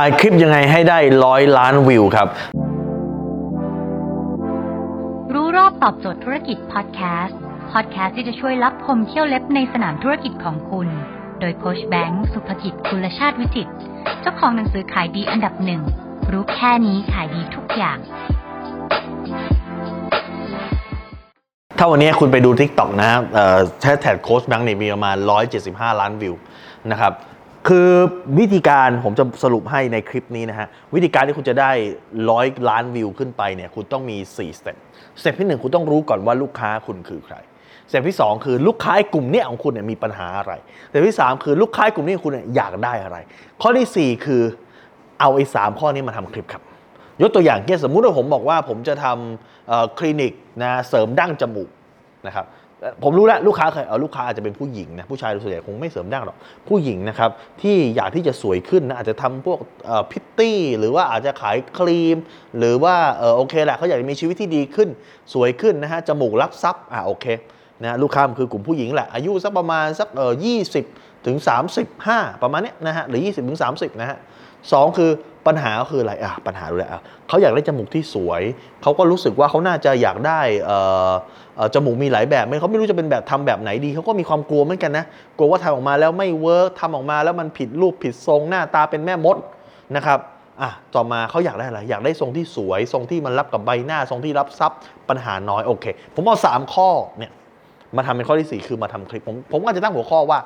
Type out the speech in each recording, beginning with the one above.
ถ่ายคลิปยังไงให้ได้ร้อยล้านวิวครับ รู้รอบตอบโจทย์ธุรกิจพอดแคสต์ พอดแคสต์ที่จะช่วยลับคมเขี้ยวเล็บในสนามธุรกิจของคุณ โดยโค้ชแบงค์สุภกิจคุลชาติวิจิตรเจ้าของหนังสือขายดีอันดับหนึ่ง รู้แค่นี้ขายดีทุกอย่างถ้าวันนี้คุณไปดู TikTok นะครับแฮชแท็กโค้ชแบงค์เนี่ยมีประมาณ 175 ล้านวิวนะครับ คือวิธีการผมจะสรุปให้ในคลิปนี้นะฮะ วิธีการที่คุณจะได้100ล้านวิวขึ้นไปเนี่ยคุณต้องมี4 step step ที่ 1 คุณต้องรู้ก่อนว่าลูกค้าคุณคือใคร step ที่ 2 คือลูกค้ากลุ่มเนี้ยของคุณเนี่ยมีปัญหาอะไร step ที่ 3 คือลูกค้ากลุ่มนี้ของคุณเนี่ยอยากได้อะไร ข้อทีสี่4 คือเอาไอ้สามข้อนี้มาทำคลิปครับ ยกตัวอย่างเช่นสมมุติว่าผมบอกว่าผมจะทำคลินิกนะเสริมดั้งจมูกนะครับ ผมรู้แล้วลูกค้าเคยเอาลูกค้าอาจจะเป็นผู้หญิงนะผู้ชายส่วนใหญ่คงไม่เสริมดั้งหรอกผู้หญิงนะครับที่อยากที่จะสวยขึ้นนะอาจจะทำพวกพิตตี้หรือว่าอาจจะขายครีม หรือว่าออโอเคแหละเขาอยากจะมีชีวิตที่ดีขึ้น สวยขึ้นนะฮะจมูกรับซับอ่าโอเค นะลูกค้ามันคือกลุ่มผู้หญิงแหละ อายุสักประมาณสักเออยี่สิบถึง35ประมาณเนี้ยนะฮะหรือ20ถึง30นะฮะสองคือปัญหาคืออะไรอะปัญหาเลยอะเขาอยากได้จมูกที่สวย เขาก็รู้สึกว่าเขาน่าจะอยากได้เอ่อจมูกมีหลายแบบไม่เขาไม่รู้จะเป็นแบบทำแบบไหนดี เขาก็มีความกลัวเหมือนกันนะ กลัวว่าทำออกมาแล้วไม่เวิร์กทำออกมาแล้วมันผิดรูปผิดทรงหน้าตาเป็นแม่มดนะครับอะต่อมาเขาอยากได้อะไร อยากได้ทรงที่สวย ทรงที่มันรับกับใบหน้า ทรงที่รับซับปัญหาน้อยโอเค ผมเอาสามข้อเนี่ย มาทำเป็นข้อที่สี่คือมาทำคลิป ผมผมก็จะตั้งหัวข้อว่า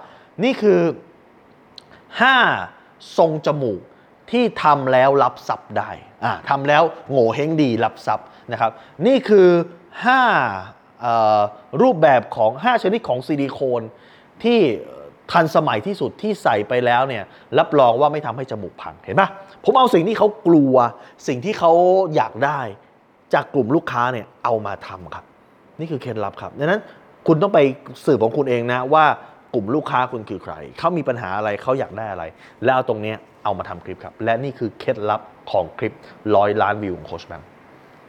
นี่คือ 5 ทรงจมูกที่ทำแล้วรับทรัพย์ได้อ่าทำแล้วโง่เฮงดีรับทรัพย์นะครับ นี่คือ5รูปแบบของ 5 ชนิดของซิลิโคนที่ทันสมัยที่สุดที่ใส่ไปแล้วเนี่ยรับรองว่าไม่ทำให้จมูกพังเห็นปะผมเอาสิ่งที่เขากลัวสิ่งที่เขาอยากได้ จากกลุ่มลูกค้าเนี่ยเอามาทำครับ นี่คือเคล็ดลับครับดังนั้น คุณต้องไปสืบของคุณเองนะว่ากลุ่มลูกค้าคุณคือใคร เขามีปัญหาอะไรเขาอยากได้อะไร แล้วเอาตรงนี้เอามาทำคลิปครับ และนี่คือเคล็ดลับของคลิปร้อยล้านวิวของโคชแบงค์